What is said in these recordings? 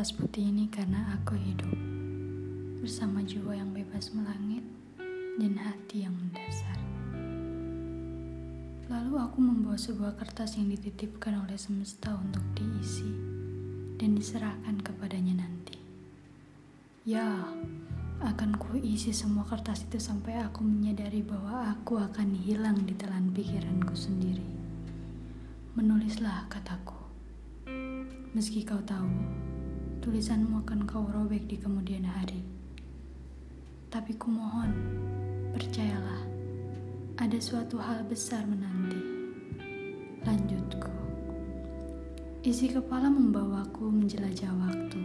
kertas putih ini karena aku hidup bersama jiwa yang bebas melangit dan hati yang mendasar. Lalu aku membawa sebuah kertas yang dititipkan oleh semesta untuk diisi dan diserahkan kepadanya nanti. Ya, akan kuisi semua kertas itu sampai aku menyadari bahwa aku akan hilang di telan pikiranku sendiri. Menulislah kataku. Meski kau tahu, tulisanmu akan kau robek di kemudian hari. Tapi kumohon, percayalah, ada suatu hal besar menanti. Lanjutku. Isi kepala membawaku menjelajah waktu.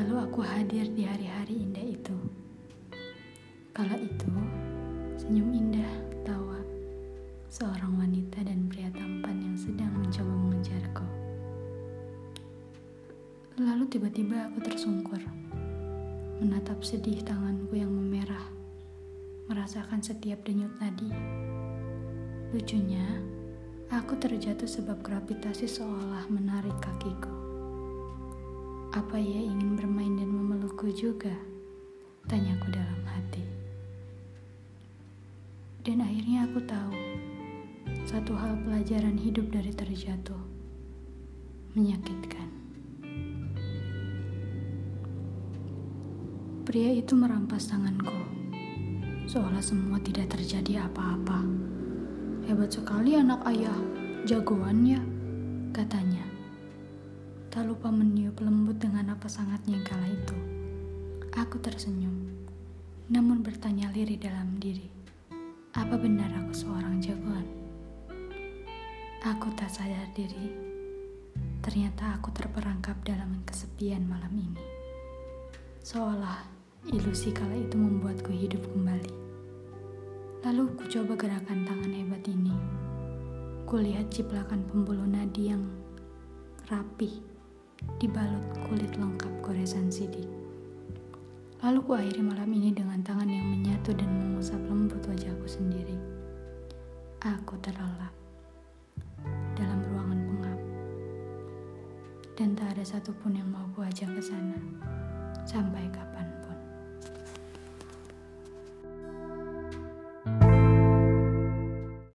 Lalu aku hadir di hari-hari indah itu. Kala itu, senyum indah, Lalu tiba-tiba aku tersungkur, menatap sedih tanganku yang memerah, merasakan setiap denyut nadi. Lucunya, aku terjatuh sebab gravitasi seolah menarik kakiku. Apa ia ingin bermain dan memelukku juga? Tanyaku dalam hati. Dan akhirnya aku tahu, satu hal pelajaran hidup dari terjatuh, menyakitkan. Pria itu merampas tanganku, seolah semua tidak terjadi apa-apa. Hebat sekali anak ayah, jagoan ya, katanya. Tak lupa meniup lembut dengan apa sangatnya kala itu. Aku tersenyum, namun bertanya liri dalam diri. Apa benar aku seorang jagoan? Aku tak sadar diri. Ternyata aku terperangkap dalam kesepian malam ini. Seolah Ilusi kala itu membuatku hidup kembali. Lalu ku coba gerakan tangan hebat ini. Kulihat ciplakan pembuluh nadi yang rapi dibalut kulit lengkap goresan sidik. Lalu ku akhiri malam ini dengan tangan yang menyatu dan mengusap lembut wajahku sendiri. Aku terlelap dalam ruangan pengap. Dan tak ada satupun yang mau ku ajak ke sana. Sampai kapan?